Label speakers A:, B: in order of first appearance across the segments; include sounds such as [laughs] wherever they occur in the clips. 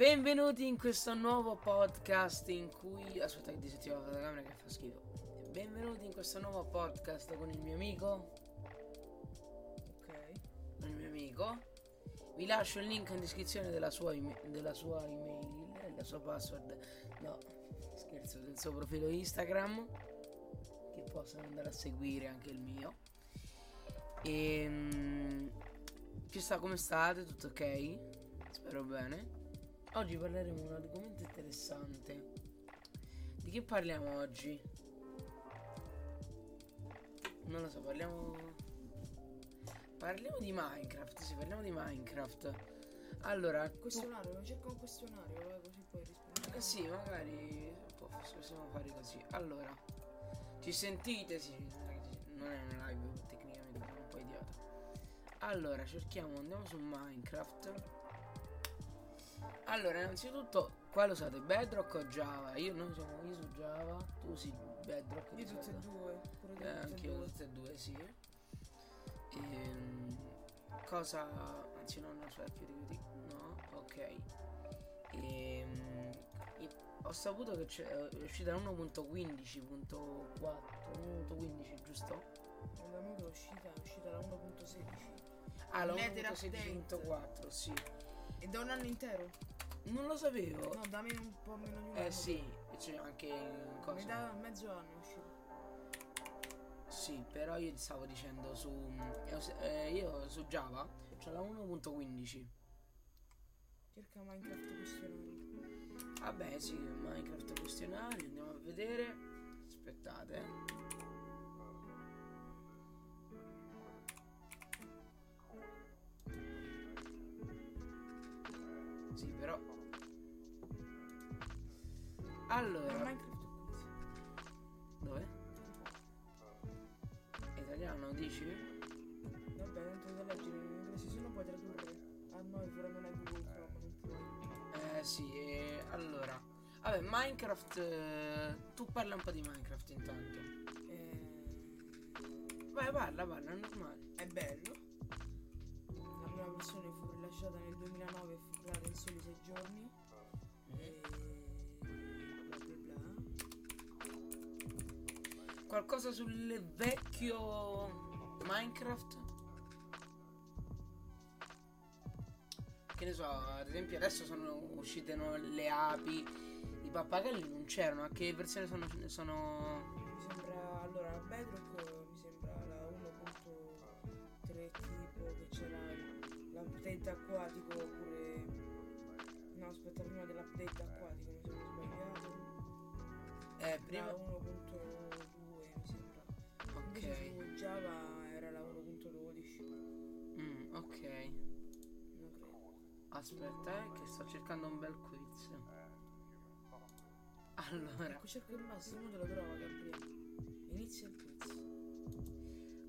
A: Benvenuti in questo nuovo podcast in cui... Aspetta che disattivo la fotocamera che fa schifo. Benvenuti in questo nuovo podcast con il mio amico.
B: Ok.
A: Con il mio amico. Vi lascio il link in descrizione della sua, email, della sua email, la sua password. No, scherzo, del suo profilo Instagram. Che possono andare a seguire anche il mio. E... Ci sta come state? Tutto ok? Spero bene. Oggi parleremo di un argomento interessante. Di che parliamo oggi? Non lo so, parliamo. Parliamo di Minecraft. Sì, parliamo di Minecraft. Allora,
B: Questionario, cerca un questionario, eh, così poi rispondiamo.
A: eh sì, magari possiamo fare così. Allora, ci sentite? Sì, non è una live tecnicamente, sono un po' idiota. Allora, cerchiamo, andiamo su Minecraft. Allora, innanzitutto, quale usate? Bedrock o Java? Io, noi siamo, io su Java, tu usi Bedrock.
B: Io
A: di
B: tutte e due. Pure
A: Eh,
B: e
A: anch'io
B: due.
A: tutte e due, sì. Ehm, cosa. Anzi, no, non so, chiudi, chiudi. No, ok. Ehm, io- ho saputo che c'è, è uscita 1.15.4. 1.15, giusto?
B: Amico è uscita, è uscita la 1.16.
A: Ah, la
B: Nether
A: 1.16.4, sì.
B: E da un anno intero?
A: Non lo sapevo.
B: No, da meno un po' meno di un anno.
A: eh sì, c'è anche in
B: Mi
A: cosa.
B: da mezzo anno è uscito.
A: Sì, però io stavo dicendo su. eh, io su Java c'ho la 1.15.
B: Cerca Minecraft questionario.
A: Vabbè, sì, Minecraft questionario, andiamo a vedere. Aspettate. Eh. Sì, però. Allora,
B: Minecraft è quiz.
A: dove? Italiano, dici?
B: Vabbè, tanto da leggere in inglese, se no puoi tradurre. A noi però non è Google Chrome, non puoi.
A: Eh sì, e allora. Vabbè, Minecraft. eh, tu parla un po' di Minecraft intanto.
B: Eh,
A: Vai, parla, parla, è normale.
B: è bello. La prima versione fu rilasciata nel 2009 e in soli 6 giorni. E bla bla bla.
A: Qualcosa sul vecchio Minecraft? Che ne so, ad esempio adesso sono uscite no, le api, i pappagalli non c'erano, a che versione sono? sono...
B: Mi sembra allora la Bedrock mi sembra la 1.3 tipo che c'era l'update acquatico oppure aspetta prima dell'update acquatico mi sono sbagliato
A: Eh,
B: prima
A: prima...
B: 1.2 mi sembra
A: Ok,
B: su Java era la 1.12
A: mm, ok.
B: non credo
A: Aspetta, eh, che sto cercando un bel quiz. Allora,
B: ecco cerco il massimo te lo Gabriele inizia il quiz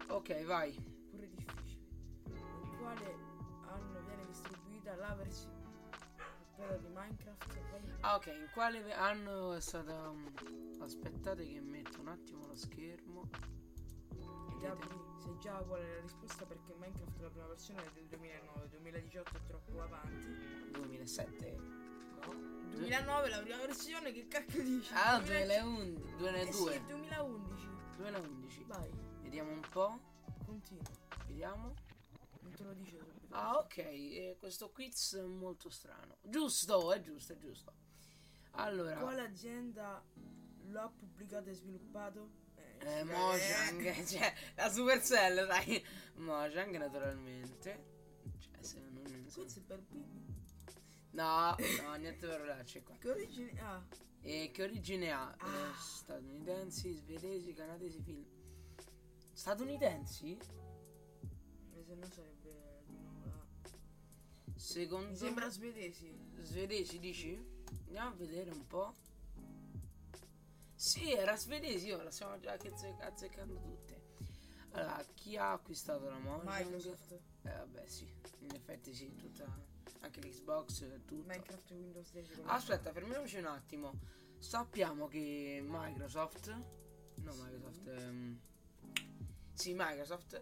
A: ok, vai.
B: pure difficile. In quale anno viene distribuita la versione beta di Minecraft?
A: Ah, ok, in quale anno è stata... um, Aspettate che metto un attimo lo schermo.
B: Gabri, sai già qual è la risposta perché Minecraft la prima versione è del 2009, 2018 è troppo avanti.
A: 2007? No?
B: 2009 la prima versione, che cacchio dici?
A: Ah,
B: 2010
A: 2011,
B: Eh
A: 2002.
B: sì, 2011.
A: 2011.
B: Vai,
A: Vediamo un po'.
B: continua.
A: Vediamo.
B: Non te lo dice subito.
A: Ah, ok. eh, questo quiz è molto strano. Giusto, è giusto, è giusto. Allora,
B: Quale azienda lo ha pubblicato e sviluppato? Eh,
A: eh, Mojang,
B: eh.
A: cioè, la Supercell, dai. Mojang, naturalmente. Cioè, se non...
B: Questo è per bimbi.
A: No, no, niente parolacce qua.
B: Che origine ha?
A: E che origine ha? Eh,
B: Ah.
A: statunitensi, svedesi, canadesi, film. Statunitensi?
B: Eh, Se no sarebbe.
A: Secondo
B: Mi sembra svedesi.
A: Svedesi dici? Andiamo a vedere un po'. Sì, era svedesi, io la stiamo già azze- azzeccando tutte. Allora, chi ha acquistato la Mojang?
B: Microsoft.
A: Eh vabbè sì, in effetti sì, tutta anche l'Xbox, tutto.
B: Minecraft e Windows 10. come-
A: Aspetta, fermiamoci un attimo. Sappiamo che Microsoft, no Microsoft, ehm, sì Microsoft,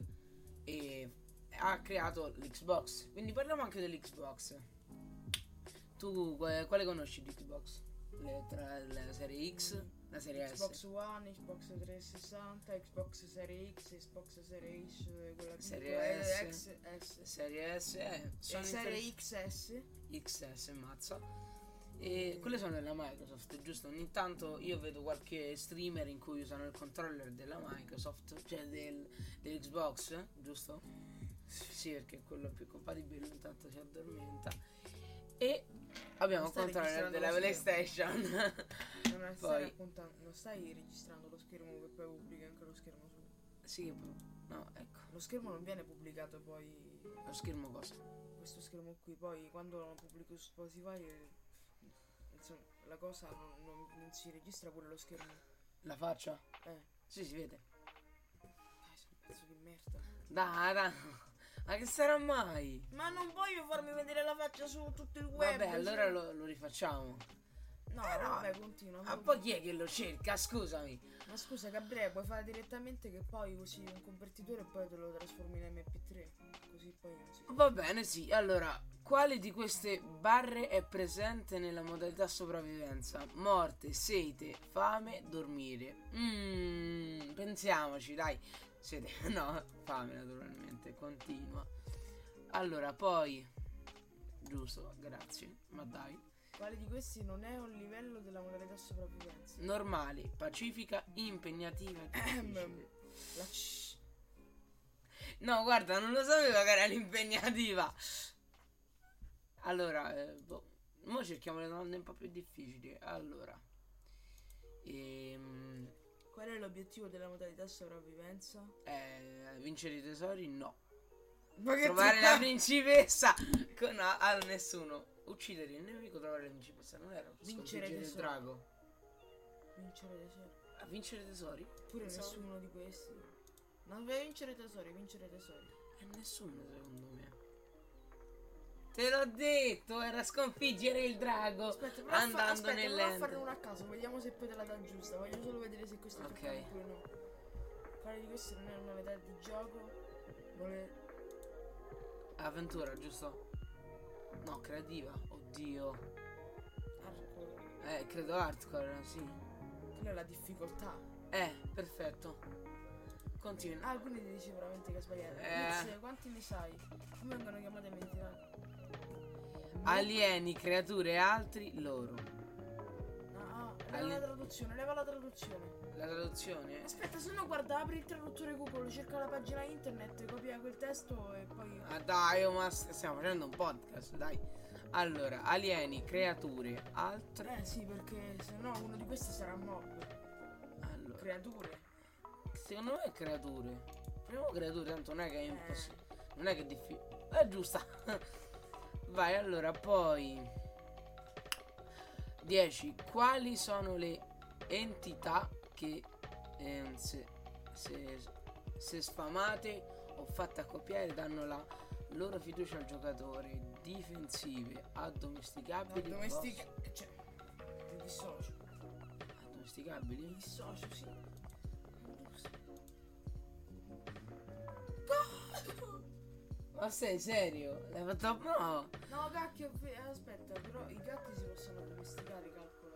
A: e ha creato l'Xbox. Quindi parliamo anche dell'Xbox. Tu quale conosci di Xbox? Le, tra la serie X, la serie
B: Xbox
A: S.
B: One, Xbox 360, Xbox Serie X, Xbox Serie X, quella
A: Serie
B: eh,
A: S.
B: XS.
A: Serie S, eh, sono
B: serie XS.
A: XS, mazza. E quelle sono della Microsoft, giusto? Ogni tanto io vedo qualche streamer in cui usano il controller della Microsoft, cioè del, dell'Xbox, giusto? Sì, perché è quello più compatibile, ogni tanto si addormenta. E abbiamo il
B: registrando
A: della PlayStation.
B: Non stai, [laughs] non stai registrando lo schermo che poi pubblica anche lo schermo su.
A: sì, no, ecco,
B: Lo schermo non viene pubblicato poi.
A: lo schermo cosa?
B: Questo schermo qui, poi quando lo pubblico su Spotify. eh, Insomma, la cosa non, non- non si registra pure lo schermo.
A: La faccia?
B: Eh,
A: Sì, si vede.
B: dai, sono un pezzo di merda.
A: Dai, dai. Ma che sarà mai?
B: Ma non voglio farmi vedere la faccia su tutto il web.
A: Vabbè, allora lo, lo rifacciamo.
B: No,
A: Eh, no.
B: vabbè, continua.
A: Ma poi chi è che lo cerca? Scusami.
B: Ma scusa Gabriele, puoi fare direttamente che poi usi un convertitore e poi te lo trasformi in MP3. Così poi non si
A: Va bene, sì. Allora, quale di queste barre è presente nella modalità sopravvivenza? Morte, sete, fame, dormire. Mmm, pensiamoci, dai. Sete, [laughs] no, fame naturalmente, continua. Allora, poi... Giusto, grazie, ma dai.
B: Quale di questi non è un livello della modalità sopravvivenza?
A: Normali, pacifica, impegnativa. [coughs]
B: La C.
A: No, guarda, non lo sapevo che era l'impegnativa. Allora, eh, boh, mo cerchiamo le domande un po' più difficili. Allora, ehm,
B: l'obiettivo della modalità sopravvivenza?
A: eh, vincere i tesori? No.
B: Ma
A: Trovare la principessa? Con, no, a nessuno. Uccidere il nemico, trovare la principessa. Non era
B: Vincere
A: sconfiggere il
B: tesori.
A: drago.
B: Vincere tesori.
A: A vincere i tesori?
B: Pure
A: Pensavo-
B: nessuno di questi. Non a vincere tesori, vincere tesori.
A: E nessuno, secondo me. Te l'ho detto, era sconfiggere il drago.
B: Aspetta, prova a fa-
A: andando
B: aspetta, prova a
A: nell'end.
B: farne una a caso, vediamo se poi te la dà giusta. Voglio solo vedere se questo
A: Ok.
B: è oppure no. Quale di questi non è una modalità di gioco? Vuole...
A: Avventura, giusto? No, creativa. Oddio.
B: Arco.
A: Eh, credo hardcore, sì.
B: Quella è la difficoltà.
A: Eh, perfetto. Continua.
B: Ah, quindi ti dici veramente che hai sbagliato.
A: Eh.
B: Quanti ne sai? Come vengono chiamate entità?
A: Alieni, creature e altri, loro.
B: Ah, leva
A: Ali-
B: la traduzione, leva la traduzione.
A: La traduzione?
B: Aspetta, se no guarda, apri il traduttore Google, cerca la pagina internet, copia quel testo e poi...
A: Ah dai, oh, ma st- stiamo facendo un podcast, dai. Allora, alieni, creature, altre.
B: Eh sì, perché se no uno di questi sarà mob.
A: Allora,
B: Creature.
A: secondo me è creature. Proviamo creature, tanto non è che è
B: Eh.
A: impossibile. Non è che è difficile. È giusta. [laughs] Vai, allora, poi 10. Quali sono le entità che ehm, se, se, se sfamate o fatte accoppiare danno la loro fiducia al giocatore? Difensive, addomesticabili.
B: Domestica... Cioè, dissocio.
A: boss- Addomesticabili?
B: Dissocio, sì.
A: Ma sei serio? L'hai fatto no?
B: No, cacchio, aspetta, però i gatti si possono domesticare, calcola.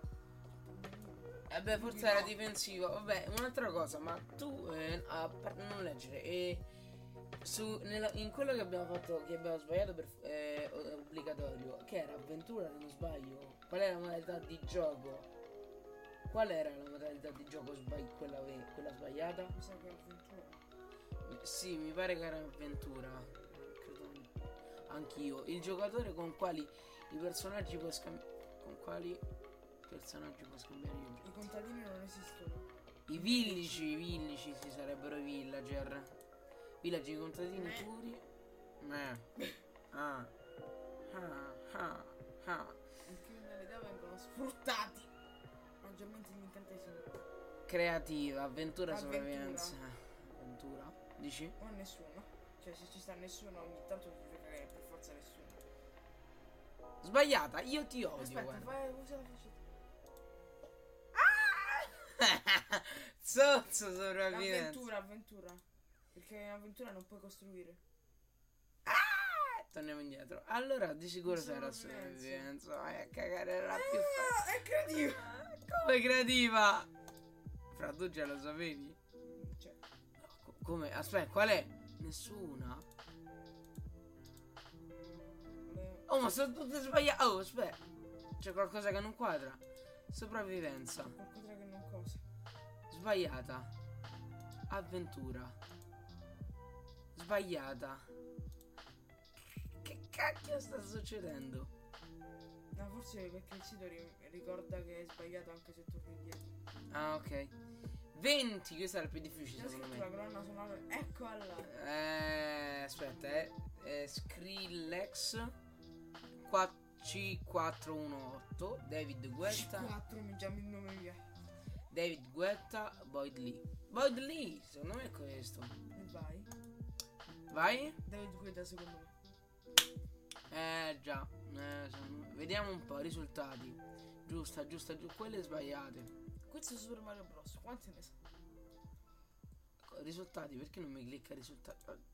A: Eh beh, forse era difensivo. Vabbè, un'altra cosa, ma tu eh, a par- non leggere e su, nella- in quello che abbiamo fatto, che abbiamo sbagliato per eh, obbligatorio, che era avventura, se non sbaglio. Qual era la modalità di gioco? Qual era la modalità di gioco sbagli- quella, quella sbagliata?
B: Mi sa che è avventura.
A: Sì, mi pare che era avventura. Anch'io. Il giocatore con quali i personaggi può scambiare. Con quali personaggi può scambiare io?
B: I contadini non esistono.
A: I villici, i villici si sarebbero i villager. Villager contadini
B: Meh.
A: puri. Meh. Ah. Ah. Ah. Ah.
B: In criminalità vengono sfruttati. Maggiormente gli incantesimi.
A: Creativa, avventura, sopravvivenza. Avventura. Dici?
B: O nessuno. Cioè, se ci sta nessuno, ogni tanto si gioca è forza nessuno.
A: Sbagliata, io ti odio.
B: Aspetta, fai, usa la faccia. [laughs]
A: Zozzo sopravvivenza.
B: Avventura, avventura. Perché in avventura non puoi costruire.
A: Torniamo indietro. Allora, di sicuro sarà
B: Sopravvivenza.
A: Vai a cagare la più
B: Ah, è creativo.
A: facile. [laughs] Come creativa? Fra tu già lo sapevi?
B: Cioè,
A: No, co- come? Aspetta, qual è? Nessuna? Oh, ma sono tutte sbagliate. Oh, aspetta. C'è qualcosa che non quadra. Sopravvivenza.
B: qualcosa che non cosa.
A: Sbagliata. Avventura. Sbagliata. Che cacchio sta succedendo?
B: No, forse perché il sito ri- ricorda che è sbagliato anche se torni indietro.
A: Ah, ok. 20, questa è la più difficile secondo
B: scritto la
A: me.
B: colonna sonora. Eccola.
A: Eh, aspetta, eh. eh Skrillex 4 C418 David Guetta
B: 4 mi chiami il nome via.
A: David Guetta Boyd Lee Boyd Lee secondo me è questo
B: vai.
A: vai
B: David Guetta secondo me.
A: eh già eh, vediamo un po' i risultati giusta giusta giusta quelle sbagliate
B: Questo è Super Mario Bros. Quante ne sa?
A: Risultati perché non mi clicca risultati.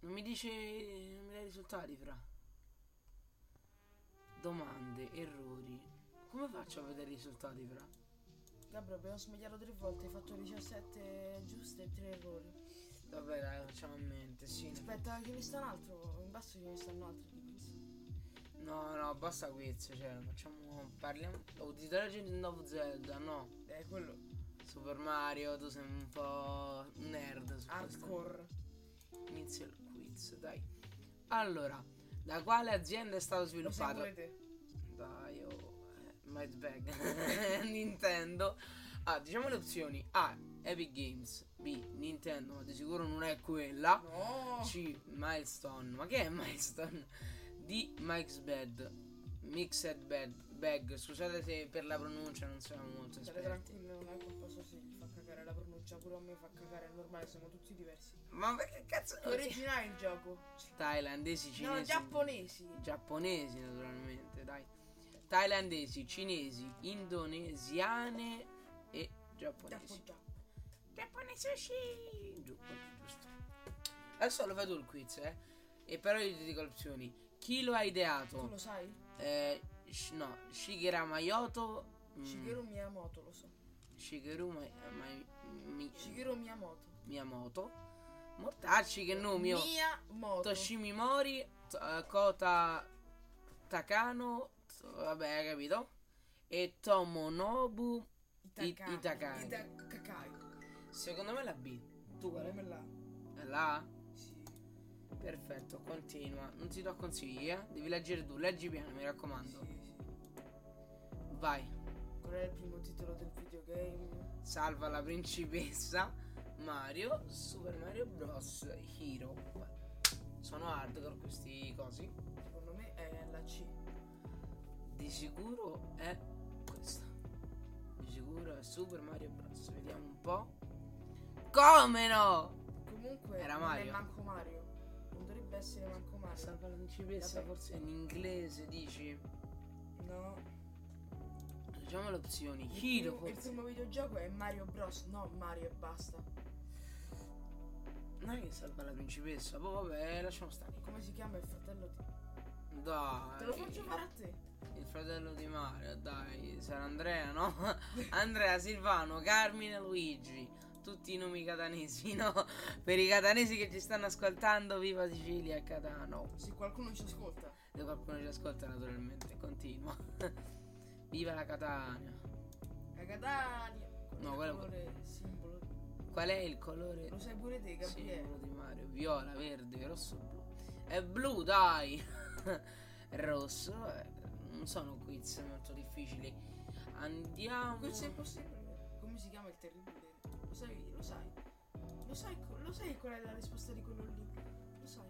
A: Non mi dice non mi dai i risultati fra domande errori come faccio a vedere i risultati fra
B: Gabriele, abbiamo sbagliato tre volte, hai fatto 17 giuste e 3 errori.
A: vabbè dai facciamo a mente sì
B: Aspetta, ce ne sta un altro. In basso ce ne altri di quiz.
A: no no basta quiz cioè facciamo parliamo oh di The Legend of Zelda no
B: Eh, quello.
A: Super Mario tu sei un po' nerd su questo
B: Hardcore.
A: inizia il quiz dai allora da quale azienda è stato sviluppato. Dai, oh, eh, Might Bag [laughs] Nintendo. Ah, diciamo le opzioni: A. Epic Games. B. Nintendo, ma di sicuro non è quella.
B: No.
A: C. Milestone. Ma che è Milestone? D. Mike's Bed. Mixed Bed. Bag. Scusate se per la pronuncia non siamo molto esperti.
B: tranquillo, non è colpa pronuncia, pure a me fa cagare, è normale, siamo tutti diversi.
A: Ma perché cazzo?
B: È originale il gioco.
A: Thailandesi, cinesi.
B: No, giapponesi.
A: giapponesi naturalmente, dai. Thailandesi, cinesi, indonesiane e giapponesi.
B: Giappo, giappo.
A: Giappone sushi! Giu- giusto. Adesso lo tu il quiz, eh. E però io ti dico le opzioni. Chi lo ha
B: Tu
A: ideato?
B: lo sai?
A: Eh, sh- no, Shigeru Mayoto. mm,
B: Shigeru Miyamoto lo so.
A: Shigeru Ma- Mi-
B: Shigeru Miyamoto.
A: Miyamoto. Mortacci che nome io.
B: Miyamoto.
A: Toshimi Mori, T- eh, Kota Takano, t- vabbè, hai capito? E Tomonobu.
B: Itaka-
A: Itakai.
B: Itakakai.
A: Secondo me è la B. Tu qual è? La A?
B: Sì.
A: Perfetto, continua. Non ti do consigli, eh? Devi leggere tu, leggi piano, mi raccomando.
B: Sì, sì.
A: Vai.
B: Qual è il primo titolo del videogame?
A: Salva la principessa. Mario, Super Mario Bros. Hero. Sono hardcore questi cosi.
B: Secondo me è la C.
A: Di sicuro è questa. Di sicuro è Super Mario Bros. Vediamo un po'. Come no?
B: Comunque
A: Era
B: non
A: Mario.
B: è manco Mario. Non dovrebbe essere manco Mario.
A: Salva la principessa,
B: Vabbè.
A: forse in inglese dici.
B: No.
A: Leggiamo le opzioni.
B: Il
A: Hero
B: primo, il primo videogioco è Mario Bros. No, Mario e basta.
A: Non è che salva la principessa. Boh, vabbè, lasciamo stare.
B: Come si chiama il fratello di...
A: Dai.
B: Te lo faccio fare a te.
A: Il fratello di Mario, dai, sarà Andrea, no? [laughs] Andrea, Silvano, Carmine, Luigi. Tutti i nomi catanesi, [laughs] no? Per i catanesi che ci stanno ascoltando, viva Sicilia e Catano.
B: Se qualcuno ci ascolta.
A: Se qualcuno ci ascolta, naturalmente, continua. [laughs] viva la Catania.
B: La Catania. Qual è
A: No,
B: il
A: quello-
B: colore simbolo.
A: Qual è il colore
B: Lo sai pure te, Gabriele.
A: simbolo di Mario? Viola, verde, rosso, blu. È blu, dai! [laughs] rosso, eh, non sono quiz molto difficili. Andiamo.
B: Questo è impossibile. Come si chiama il terribile? Lo sai, lo sai. Lo sai, lo sai qual è la risposta di quello lì? Lo sai.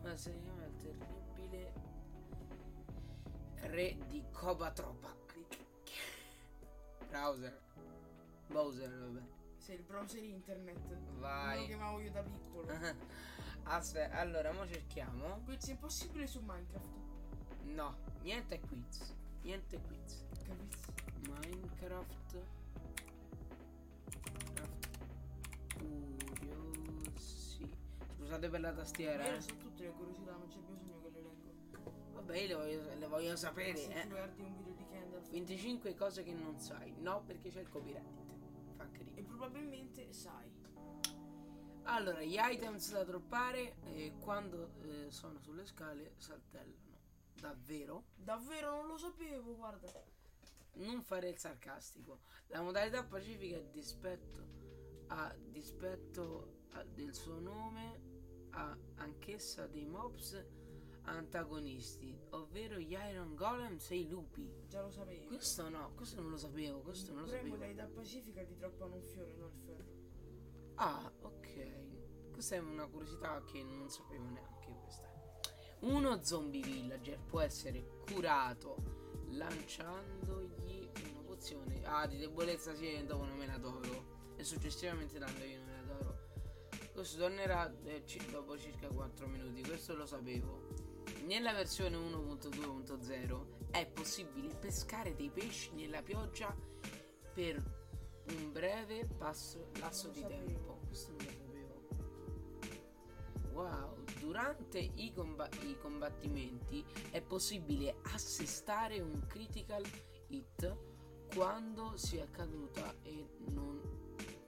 A: Come si chiama il terribile re di Cobatropa? Browser. Bowser, vabbè.
B: Sei il browser internet. Come lo
A: Vai.
B: chiamavo io da piccolo. [laughs]
A: Aspetta, allora, mo cerchiamo.
B: È impossibile su Minecraft.
A: No, niente quiz. Niente quiz.
B: Capisci?
A: Minecraft. Curiosi. Scusate per la tastiera, eh.
B: so tutte le curiosità, non c'è bisogno.
A: Vabbè, io le voglio, le voglio sapere,
B: Se
A: eh.
B: guardi un video di Kendall
A: 25 cose che non sai. No, perché c'è il copyright. Fa
B: e
A: cringe.
B: probabilmente sai.
A: Allora, gli items da droppare eh, quando eh, sono sulle scale saltellano. Davvero?
B: Davvero non lo sapevo, guarda.
A: Non fare il sarcastico. La modalità pacifica è dispetto a dispetto a- del suo nome ha anch'essa dei mobs antagonisti, ovvero gli Iron Golems e i lupi.
B: Già lo sapevo.
A: Questo no, questo non lo sapevo, questo non lo
B: in
A: sapevo.
B: modalità pacifica ti droppano un fiore, non il ferro.
A: Ah, ok. Questa è una curiosità che non sapevo neanche questa. Uno zombie villager può essere curato lanciandogli una pozione. Ah, di debolezza sì, dopo non me la tolgo. E successivamente dandogli non me la tolgo. Questo tornerà eh, dopo circa 4 minuti, questo lo sapevo. Nella versione 1.2.0 è possibile pescare dei pesci nella pioggia per un breve passo, lasso di tempo. Questo non lo sapevo. Wow, durante i, comba- i combattimenti è possibile assestare un critical hit quando si è caduta e non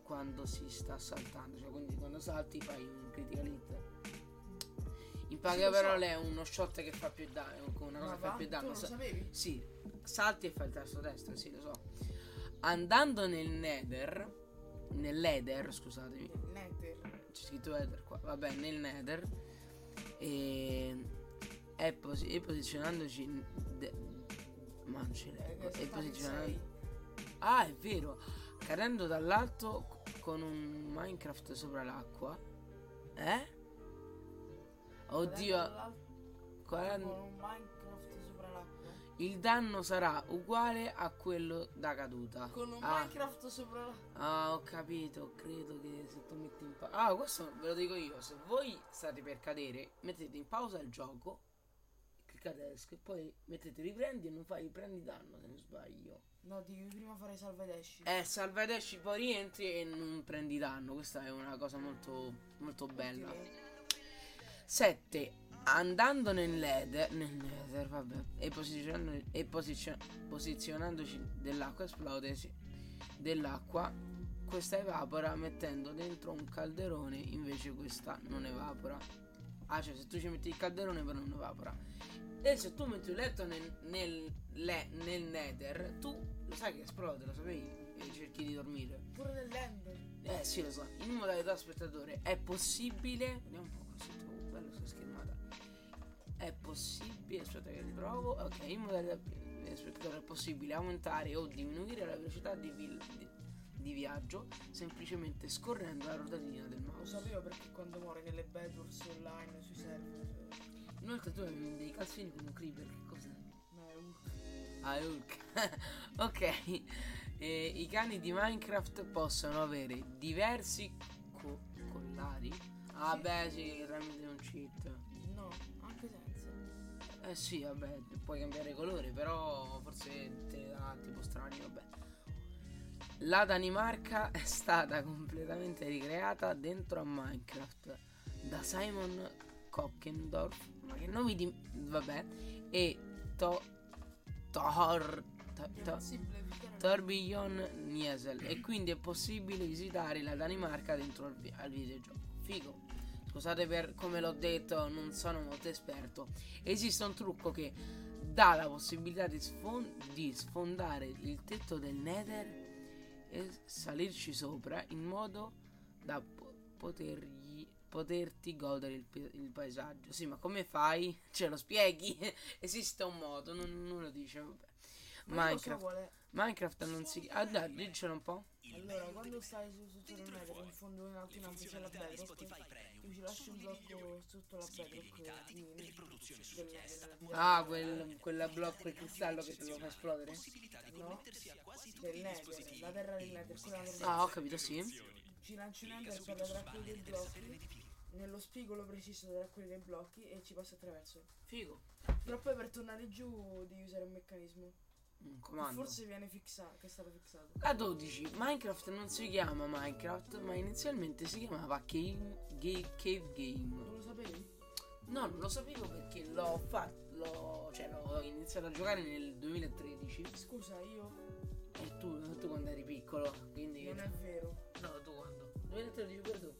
A: quando si sta saltando. Cioè, quindi quando salti fai un critical hit. In poche
B: lo so.
A: è uno shot che fa più danno, una cosa che fa più
B: Tu
A: danno.
B: non lo
A: Sa-
B: sapevi?
A: sì, salti e fai il tasto destro, sì, lo so. Andando nel nether, nell'ether, scusatemi,
B: Nether.
A: c'è scritto ether qua, vabbè, nel nether, e, è posi- e posizionandoci, de- ma non ce l'è,
B: Eh, che
A: e
B: sei
A: posizionando,
B: sei.
A: ah è vero, cadendo dall'alto con un Minecraft sopra l'acqua, eh? Oddio,
B: Guardando
A: qual è-
B: dall'alto Con un Minecraft sopra l'acqua.
A: il danno sarà uguale a quello da caduta.
B: Con un
A: ah.
B: Minecraft sopra l'acqua.
A: Ah, ho capito, credo che se tu metti in pausa... Ah, questo ve lo dico io, se voi state per cadere, mettete in pausa il gioco, cliccate esco e poi mettete riprendi e non fai prendi danno se non sbaglio.
B: No, devi prima fare salva ed esci.
A: Eh, salva ed esci, poi rientri e non prendi danno, questa è una cosa molto, molto bella.
B: Utile.
A: 7. Andando nel nether, nel nether vabbè, e, posizionando, e posizio- posizionandoci dell'acqua, esplode sì, dell'acqua, questa evapora mettendo dentro un calderone, invece questa non evapora. Ah, cioè se tu ci metti il calderone però non evapora. E se tu metti un letto nel, nel, le- nel nether, tu lo sai che esplode, lo sapevi? E cerchi di dormire.
B: Pure nell'ender.
A: Eh sì lo so, in modalità spettatore è possibile. Vediamo un po' questo sta schermata. È possibile, aspetta che riprovo. Ok, in modalità eh, spettatore è possibile aumentare o diminuire la velocità di, vil- di- di viaggio semplicemente scorrendo la rotatina del
B: Lo
A: mouse.
B: sapevo perché quando muore nelle Bedwars online sui server.
A: Inoltre tu hai dei calzini come un creeper, che cos'è?
B: È un.
A: Ah, è Hulk. [laughs] ok. Eh, I cani di Minecraft possono avere diversi co- collari. Ah,
B: Sì.
A: beh, sì, tramite un cheat.
B: No, anche senza.
A: Eh sì, vabbè, puoi cambiare colore, però forse te ne dà tipo strani, vabbè. La Danimarca è stata completamente ricreata dentro a Minecraft da Simon Kockendorf, ma che nomi di... vabbè, e To... Thor... To,
B: È
A: to, Torbjorn Niesel e [clears throat] quindi è possibile visitare la Danimarca dentro al, vi- al videogioco. Figo. Scusate per come l'ho detto, non sono molto esperto. Esiste un trucco che dà la possibilità di, sfon- di sfondare il tetto del Nether e salirci sopra in modo da po- potergli poterti godere il, pe- il paesaggio. Sì, ma come fai? [laughs] Ce lo spieghi? [laughs] Esiste un modo, non, non lo dice, vabbè. Minecraft. Minecraft non si. Ah, dai, diccelo un po'.
B: Allora, quando stai su sotto il nether, in fondo in alto in alto c'è la bedrock, tu ci lasci un blocco sotto la bedrock di, del, del,
A: Ah, quel, quella blocco, quel cristallo che te lo fa esplodere.
B: no? Del nether, la terra del nether, quella normale.
A: Ah, ho capito, sì.
B: Ci lanci un nether per la raccogliere dei blocchi, nello spigolo preciso da raccogliere dei blocchi e ci passa attraverso.
A: Figo.
B: Però poi per tornare giù devi usare un meccanismo.
A: Un comando.
B: forse viene fissato, che è stato fissato.
A: La 12. Minecraft non si chiama Minecraft, ma inizialmente si chiamava Cave, Ga- Cave Game.
B: Non lo sapevi?
A: No, non lo sapevo perché l'ho fatto, l'ho, cioè l'ho iniziato a giocare nel 2013.
B: Scusa, io
A: E tu, tu quando eri piccolo, quindi...
B: non è vero.
A: No, tu quando? 2013 pure tu.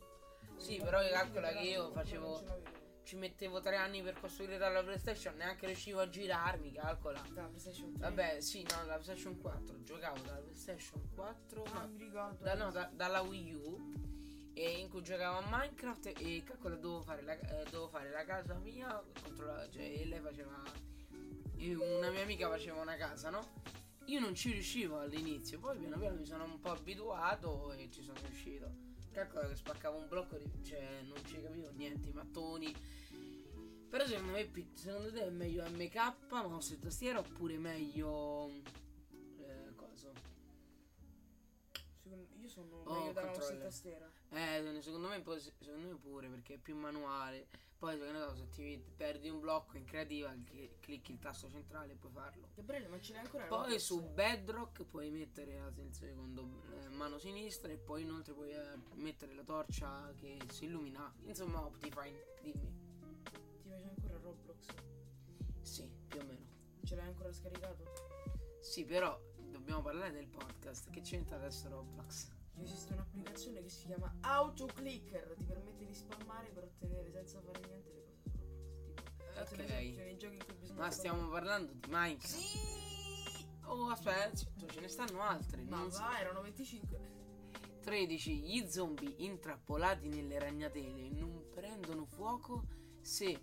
A: Sì, però calcola che io facevo... Ci mettevo tre anni per costruire dalla PlayStation, neanche riuscivo a girarmi, calcola.
B: Da PlayStation 3.
A: Vabbè, sì, no, la PlayStation 4. Giocavo dalla PlayStation 4,
B: Ah,
A: no,
B: mi ricordo.
A: da- no, da- dalla Wii U. E in cui giocavo a Minecraft e calcola dovevo fare la, eh, dovevo fare la casa mia cioè e lei faceva una mia amica faceva una casa no io non ci riuscivo all'inizio poi piano piano mi sono un po' abituato e ci sono riuscito calcola che spaccavo un blocco di, cioè non ci capivo niente i mattoni però secondo me secondo te è meglio MK mouse e tastiera oppure meglio eh, cosa
B: Secondo- Io sono
A: Oh,
B: meglio dalla mouse e tastiera.
A: Eh, secondo me, secondo me pure perché è più manuale. Poi, se ti perdi un blocco in creativa, clicchi il tasto centrale e puoi farlo.
B: Gabriele, ma ce l'hai ancora?
A: Poi su Bedrock puoi mettere la- il secondo eh, mano sinistra e poi inoltre puoi eh, mettere la torcia che si illumina. Insomma, Optifine, dimmi.
B: Ti piace ancora Roblox?
A: Sì, più o meno.
B: Ce l'hai ancora scaricato?
A: Sì, però dobbiamo parlare del podcast. Che c'entra adesso Roblox?
B: Esiste un'applicazione che si chiama AutoClicker, ti permette di spammare per ottenere senza fare niente le cose. Tipo, faccio
A: Ok.
B: nei giochi in cui bisogna
A: Ma stiamo parlando di Minecraft.
B: Sì!
A: Oh, aspetta, zitto, ce ne stanno altri.
B: Ma va, erano 25.
A: 13. Gli zombie intrappolati nelle ragnatele non prendono fuoco se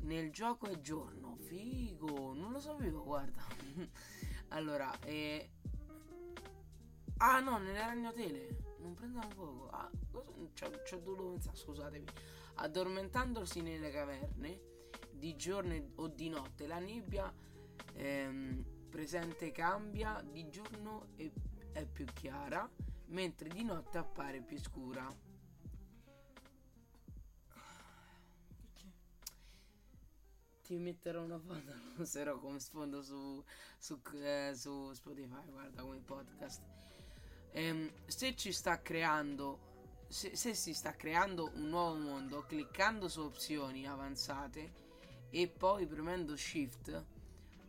A: nel gioco è giorno. Figo, non lo sapevo, guarda. [laughs] allora, eh... Ah no, nelle ragnatele non prendono fuoco. Ah, cosa... C'ho, c'ho dovuto pensare, scusatemi. Addormentandosi nelle caverne, di giorno o di notte, la nebbia ehm, presente cambia, di giorno è, è più chiara, mentre di notte appare più scura. Ti metterò una foto, non sarò come sfondo su, su, eh, su Spotify, guarda come podcast. Ehm, se ci sta creando, se, se si sta creando un nuovo mondo, cliccando su opzioni avanzate e poi premendo shift,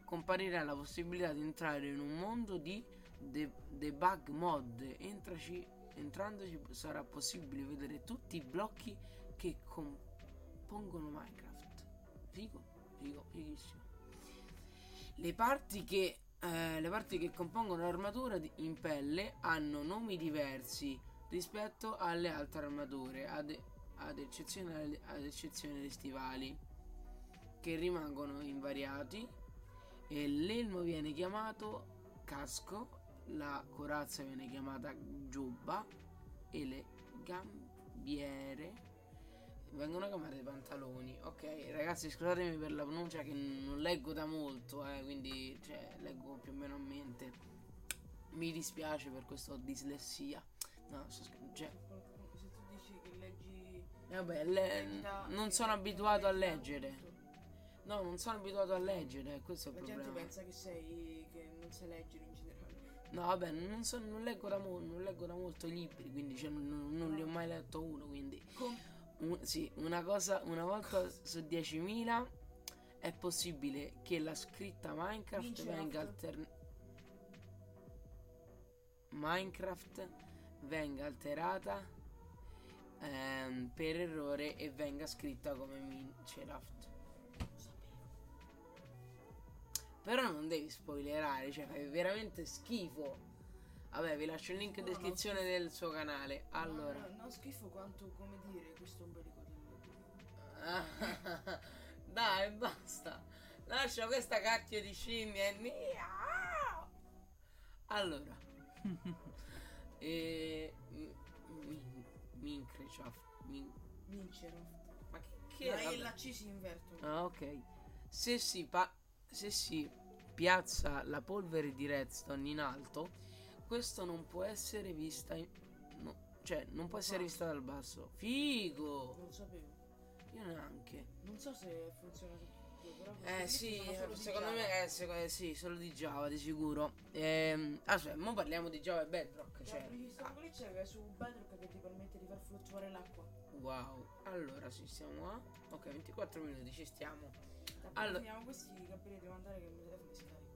A: comparirà la possibilità di entrare in un mondo di de- debug mod. Entraci, entrandoci sarà possibile vedere tutti i blocchi che compongono Minecraft. Figo, figo, fighissimo. Le parti che, eh, le parti che compongono l'armatura in pelle hanno nomi diversi rispetto alle altre armature, ad, ad eccezione, ad eccezione dei stivali, che rimangono invariati. E l'elmo viene chiamato casco, la corazza viene chiamata giubba e le gambiere vengono chiamate pantaloni. Ok, ragazzi, scusatemi per la pronuncia che non leggo da molto, eh, quindi cioè, leggo più o meno a mente. Mi dispiace per questa dislessia. No, scher- cioè,
B: Se tu dici che leggi.
A: eh, vabbè, le-
B: da-
A: non sono abituato a leggere. No, non sono abituato a leggere, questo è il
B: La gente
A: problema.
B: pensa che sei. che non sai leggere in generale.
A: No, vabbè, non, so- non leggo da mo- non leggo da molto i libri, quindi cioè, non, non- non li ho mai letto uno, quindi
B: Com-
A: un- sì, una cosa, una volta su 10.000 è possibile che la scritta Minecraft
B: Vince
A: venga alternata Minecraft venga alterata ehm, per errore e venga scritta come Minecraft. Però non devi spoilerare, cioè fai veramente schifo. Vabbè, vi lascio il link in
B: No, no,
A: descrizione del suo canale. Allora,
B: No, no, schifo quanto, come dire, questo ombelico del. [laughs]
A: Dai, basta. Lascia questa cacchio di scimmia. e. Allora. [laughs] e mi- mi- Minecraft. Min-
B: Mincerraft.
A: ma che, che vabbè.
B: e la C si invertono.
A: Ah, ok. Se si, pa- se si piazza la polvere di redstone in alto, questo non può essere vista in- no, cioè non può essere vista dal basso. Figo!
B: Non sapevo.
A: Io neanche.
B: Non so se funziona. però questi
A: Eh sì, secondo
B: Java.
A: me è secondo- sì, solo di Java di sicuro. Ehm, aspetta, mo parliamo di Java e Bedrock. Cioè,
B: L'altro sistema glitch è su Bedrock che ti permette di far fluttuare l'acqua.
A: wow. Allora, sì, stiamo a. Ok, 24 minuti, ci stiamo. Allora-
B: finiamo questi capire devo andare che il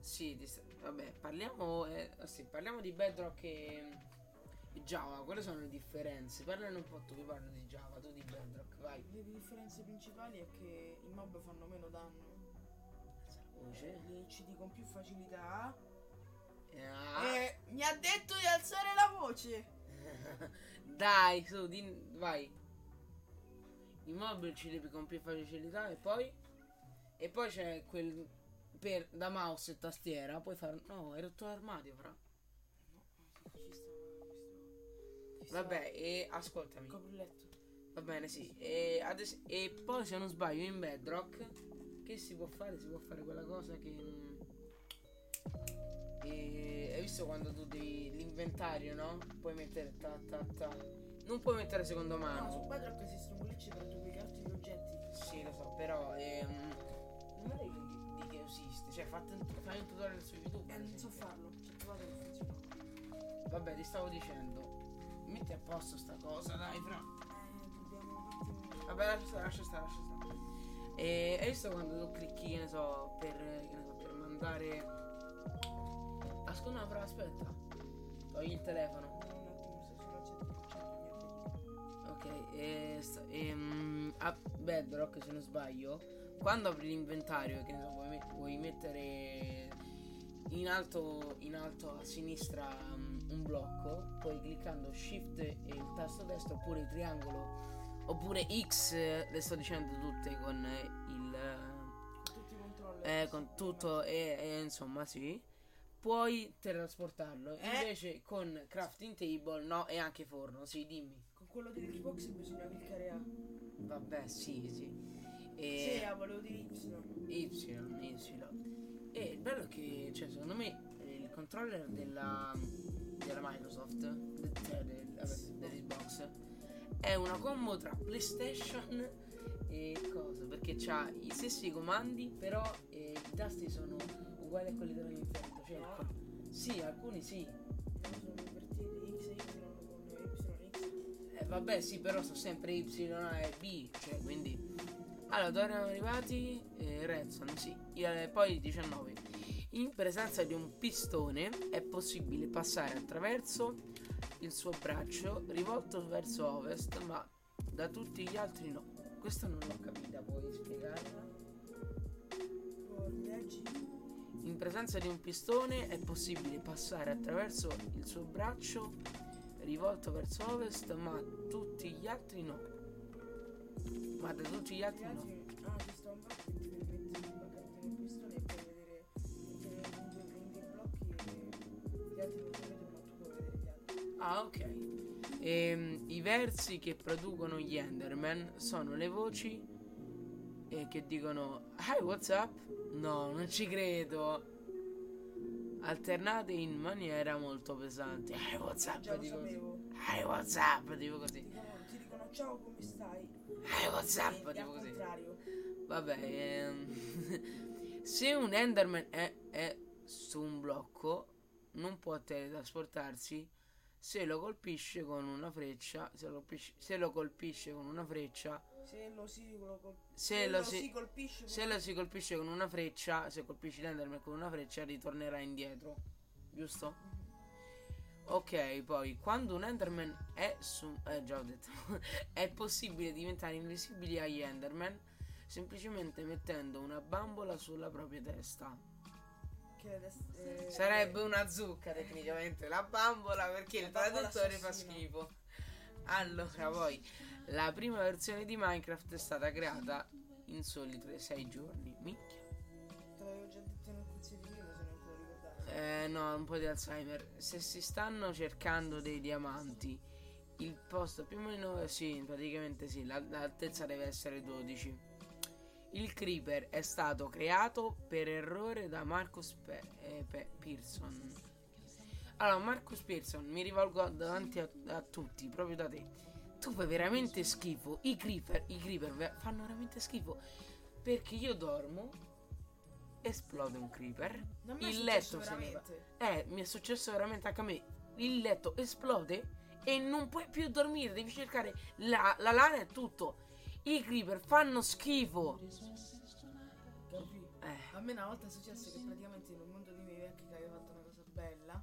A: Sì, sta- vabbè, parliamo, eh, sì, parliamo di Bedrock e e Java. Quali sono le differenze? Parlane un po' tu, io parlo di Java, tu di Bedrock, vai.
B: Le differenze principali è che i mob fanno meno danno.
A: Voce.
B: Li uccidi con più facilità.
A: Ah.
B: E mi ha detto di alzare la voce. [laughs]
A: Dai, su, di- vai. I mob uccidi con più facilità e poi? E poi c'è quel per da mouse e tastiera, puoi fare No, hai rotto l'armadio, fra. Vabbè, e ascoltami. Va bene, sì. E, ades- e poi se non sbaglio in Bedrock che si può fare? Si può fare quella cosa che e, hai visto quando tu devi l'inventario, no? Puoi mettere ta ta ta. Non puoi mettere secondo
B: No, su
A: mano.
B: Bedrock esistono glitch per duplicarti gli oggetti.
A: Sì, lo so, però ehm, che esiste. Cioè, fate un, fai un tutorial su YouTube.
B: E
A: ad
B: non so farlo. Ci ho provato e non funziona.
A: Vabbè, ti stavo dicendo. Metti a posto sta cosa, dai, fra.
B: Eh, dobbiamo un attimo.
A: Vabbè, lascia stare, lascia stare, lascia stare. E hai visto quando tu clicchi, che ne so, per, che ne so, per mandare... Ascolta, no, però aspetta. Togli il telefono.
B: Niente.
A: Ok, e, sta- ehm, a Bedrock, se non sbaglio, quando apri l'inventario, che ne so, vuoi, met- vuoi mettere in alto, in alto a sinistra um, un blocco, poi cliccando Shift e il tasto destro oppure il triangolo oppure X, eh, le sto dicendo tutte con eh, il...
B: Con tutti i controller.
A: Eh, con tutto e, e insomma sì. Puoi teletrasportarlo.
B: Eh?
A: Invece con crafting table no e anche forno. Sì, dimmi.
B: Con quello di Xbox bisogna cliccare A.
A: Vabbè, sì, sì.
B: Sì,
A: E
B: A, volevo dire Y.
A: Y, Y. E il bello è che, cioè, secondo me il controller della, della Microsoft, cioè del- dell'Xbox, è una combo tra PlayStation e cosa? Perché c'ha i stessi comandi, però eh, i tasti sono uguali a quelli della Nintendo. Cioè,
B: No.
A: co- sì, alcuni sì. Eh, vabbè, sì, però sono sempre Y A e B, cioè, quindi... Allora, dove eravamo arrivati? Eh, Redstone, sì. Il- poi 19. In presenza di un pistone è possibile passare attraverso il suo braccio rivolto verso ovest, ma da tutti gli altri no. Questa non l'ho capita, puoi spiegarla? In presenza di un pistone è possibile passare attraverso il suo braccio rivolto verso ovest, ma tutti gli altri no. Ma da tutti gli
B: Gli
A: altri no.
B: Ah, ci sta un blocco che di bloccare il pistone e puoi vedere mettere in due blocchi e gli altri non si vedono, ma tu puoi vedere gli altri.
A: Ah, ok. Ehm, I versi che producono gli Enderman sono le voci eh, che dicono Hi, what's up? No, non ci credo. Alternate in maniera molto pesante. Hi, what's up?
B: Già lo
A: Dico così.
B: sapevo.
A: Hi, what's up? Dico così.
B: Ti dicono, ti dicono ciao come stai?
A: Hi, what's up?
B: E
A: Dico
B: al
A: così.
B: contrario.
A: Vabbè, ehm, [laughs] se un Enderman è, è su un blocco, non può teletrasportarsi se lo colpisce con una freccia. Se lo colpisce, se lo colpisce con una freccia.
B: Se lo si, lo col-
A: Se
B: se
A: lo
B: lo
A: si-
B: si colpisce
A: Se lo si colpisce con una freccia, se colpisci l'Enderman con una freccia, ritornerà indietro. Giusto? Ok, poi quando un Enderman è su. Eh, già ho detto. [laughs] è possibile diventare invisibili agli Enderman semplicemente mettendo una bambola sulla propria testa.
B: che adesso, eh,
A: Sarebbe una zucca tecnicamente la bambola perché
B: La
A: il traduttore fa schifo. Allora, poi la prima versione di Minecraft è stata creata in soli 6 giorni. Minchia. Eh, no, un po' di Alzheimer. Se si stanno cercando dei diamanti, il posto più o meno. Sì, praticamente sì, la- l'altezza deve essere 12. Il creeper è stato creato per errore da Marcus Pe- eh, Pe- Pearson. Allora, Marcus Pearson, mi rivolgo davanti a, a tutti, proprio da te. Tu fai veramente schifo. I creeper, i creeper fanno veramente schifo. Perché io dormo, esplode un creeper,
B: Non mi
A: il letto
B: veramente.
A: Eh, mi è successo veramente anche a me. Il letto esplode e non puoi più dormire, devi cercare la, la lana e tutto. I creeper fanno schifo. Eh,
B: A me una volta è successo che praticamente in un mondo di miei vecchi che aveva fatto una cosa bella.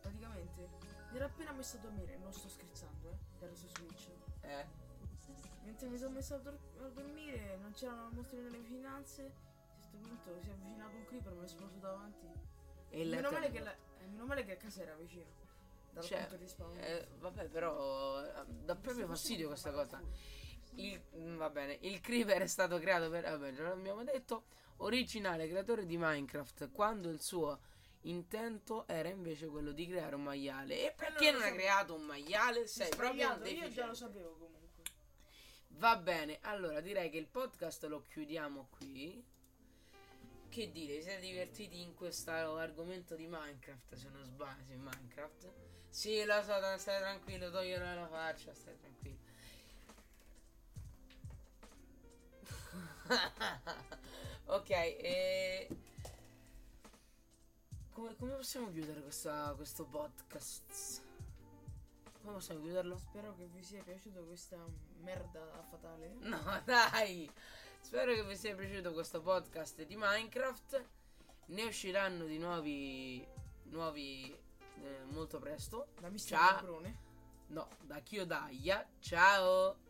B: Praticamente mi ero appena messo a dormire, non sto scherzando, eh. Ero su Switch.
A: eh.
B: Mentre mi sono messo a, dor- a dormire, non c'erano mostri nelle vicinanze. A questo punto si è avvicinato un creeper, mi è esploso davanti.
A: E
B: Meno male, che la- eh, meno male che casa era vicino. Dal
A: Cioè,
B: punto di spawn.
A: eh, vabbè, però eh, dà proprio fastidio questa cosa. Il, mm, va bene, il creeper è stato creato per. Vabbè, già l'abbiamo detto. Originale creatore di Minecraft. Quando il suo intento era invece quello di creare un maiale. E perché
B: non
A: non
B: so.
A: creato un maiale? Sei proprio un
B: io già lo sapevo comunque.
A: Va bene, allora direi che il podcast lo chiudiamo qui. Che dire, vi siete divertiti in questo argomento di Minecraft? Se non sbaglio, sì, Minecraft. Sì, lo so, stai tranquillo, toglierò la faccia, stai tranquillo. [laughs] ok, e... Come, come possiamo chiudere questa- questo podcast? Come possiamo chiuderlo?
B: Spero che vi sia piaciuta questa merda fatale.
A: No, [laughs] dai! Spero che vi sia piaciuto questo podcast di Minecraft. Ne usciranno di nuovi. nuovi. eh, molto presto.
B: Da Mister
A: Ciao.
B: Macrone.
A: No, da Chiodaia. Ciao!